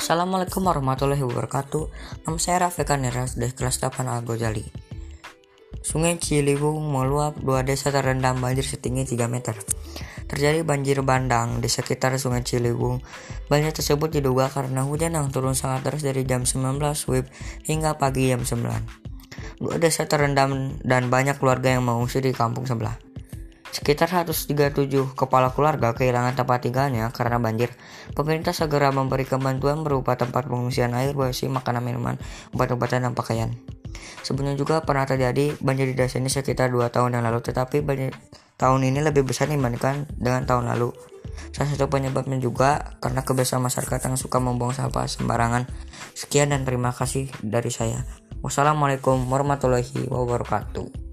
Assalamualaikum warahmatullahi wabarakatuh. Nama saya Rafiq Neras dari kelas 8 Al Ghazali. Sungai Ciliwung meluap dua desa terendam banjir setinggi 3 meter. Terjadi banjir bandang di sekitar Sungai Ciliwung. Banjir tersebut diduga karena hujan yang turun sangat deras dari jam 19 WIB hingga pagi jam 9. Dua desa terendam dan banyak keluarga yang mengungsi di kampung sebelah. Sekitar 137 kepala keluarga kehilangan tempat tinggalnya karena banjir. Pemerintah segera memberi bantuan berupa tempat pengungsian air, bersih, makanan, minuman, obat-obatan, dan pakaian. Sebelumnya juga pernah terjadi banjir di desa ini sekitar 2 tahun yang lalu, tetapi banjir tahun ini lebih besar dibandingkan dengan tahun lalu. Salah satu penyebabnya juga karena kebiasaan masyarakat yang suka membuang sampah sembarangan. Sekian dan terima kasih dari saya. Wassalamualaikum warahmatullahi wabarakatuh.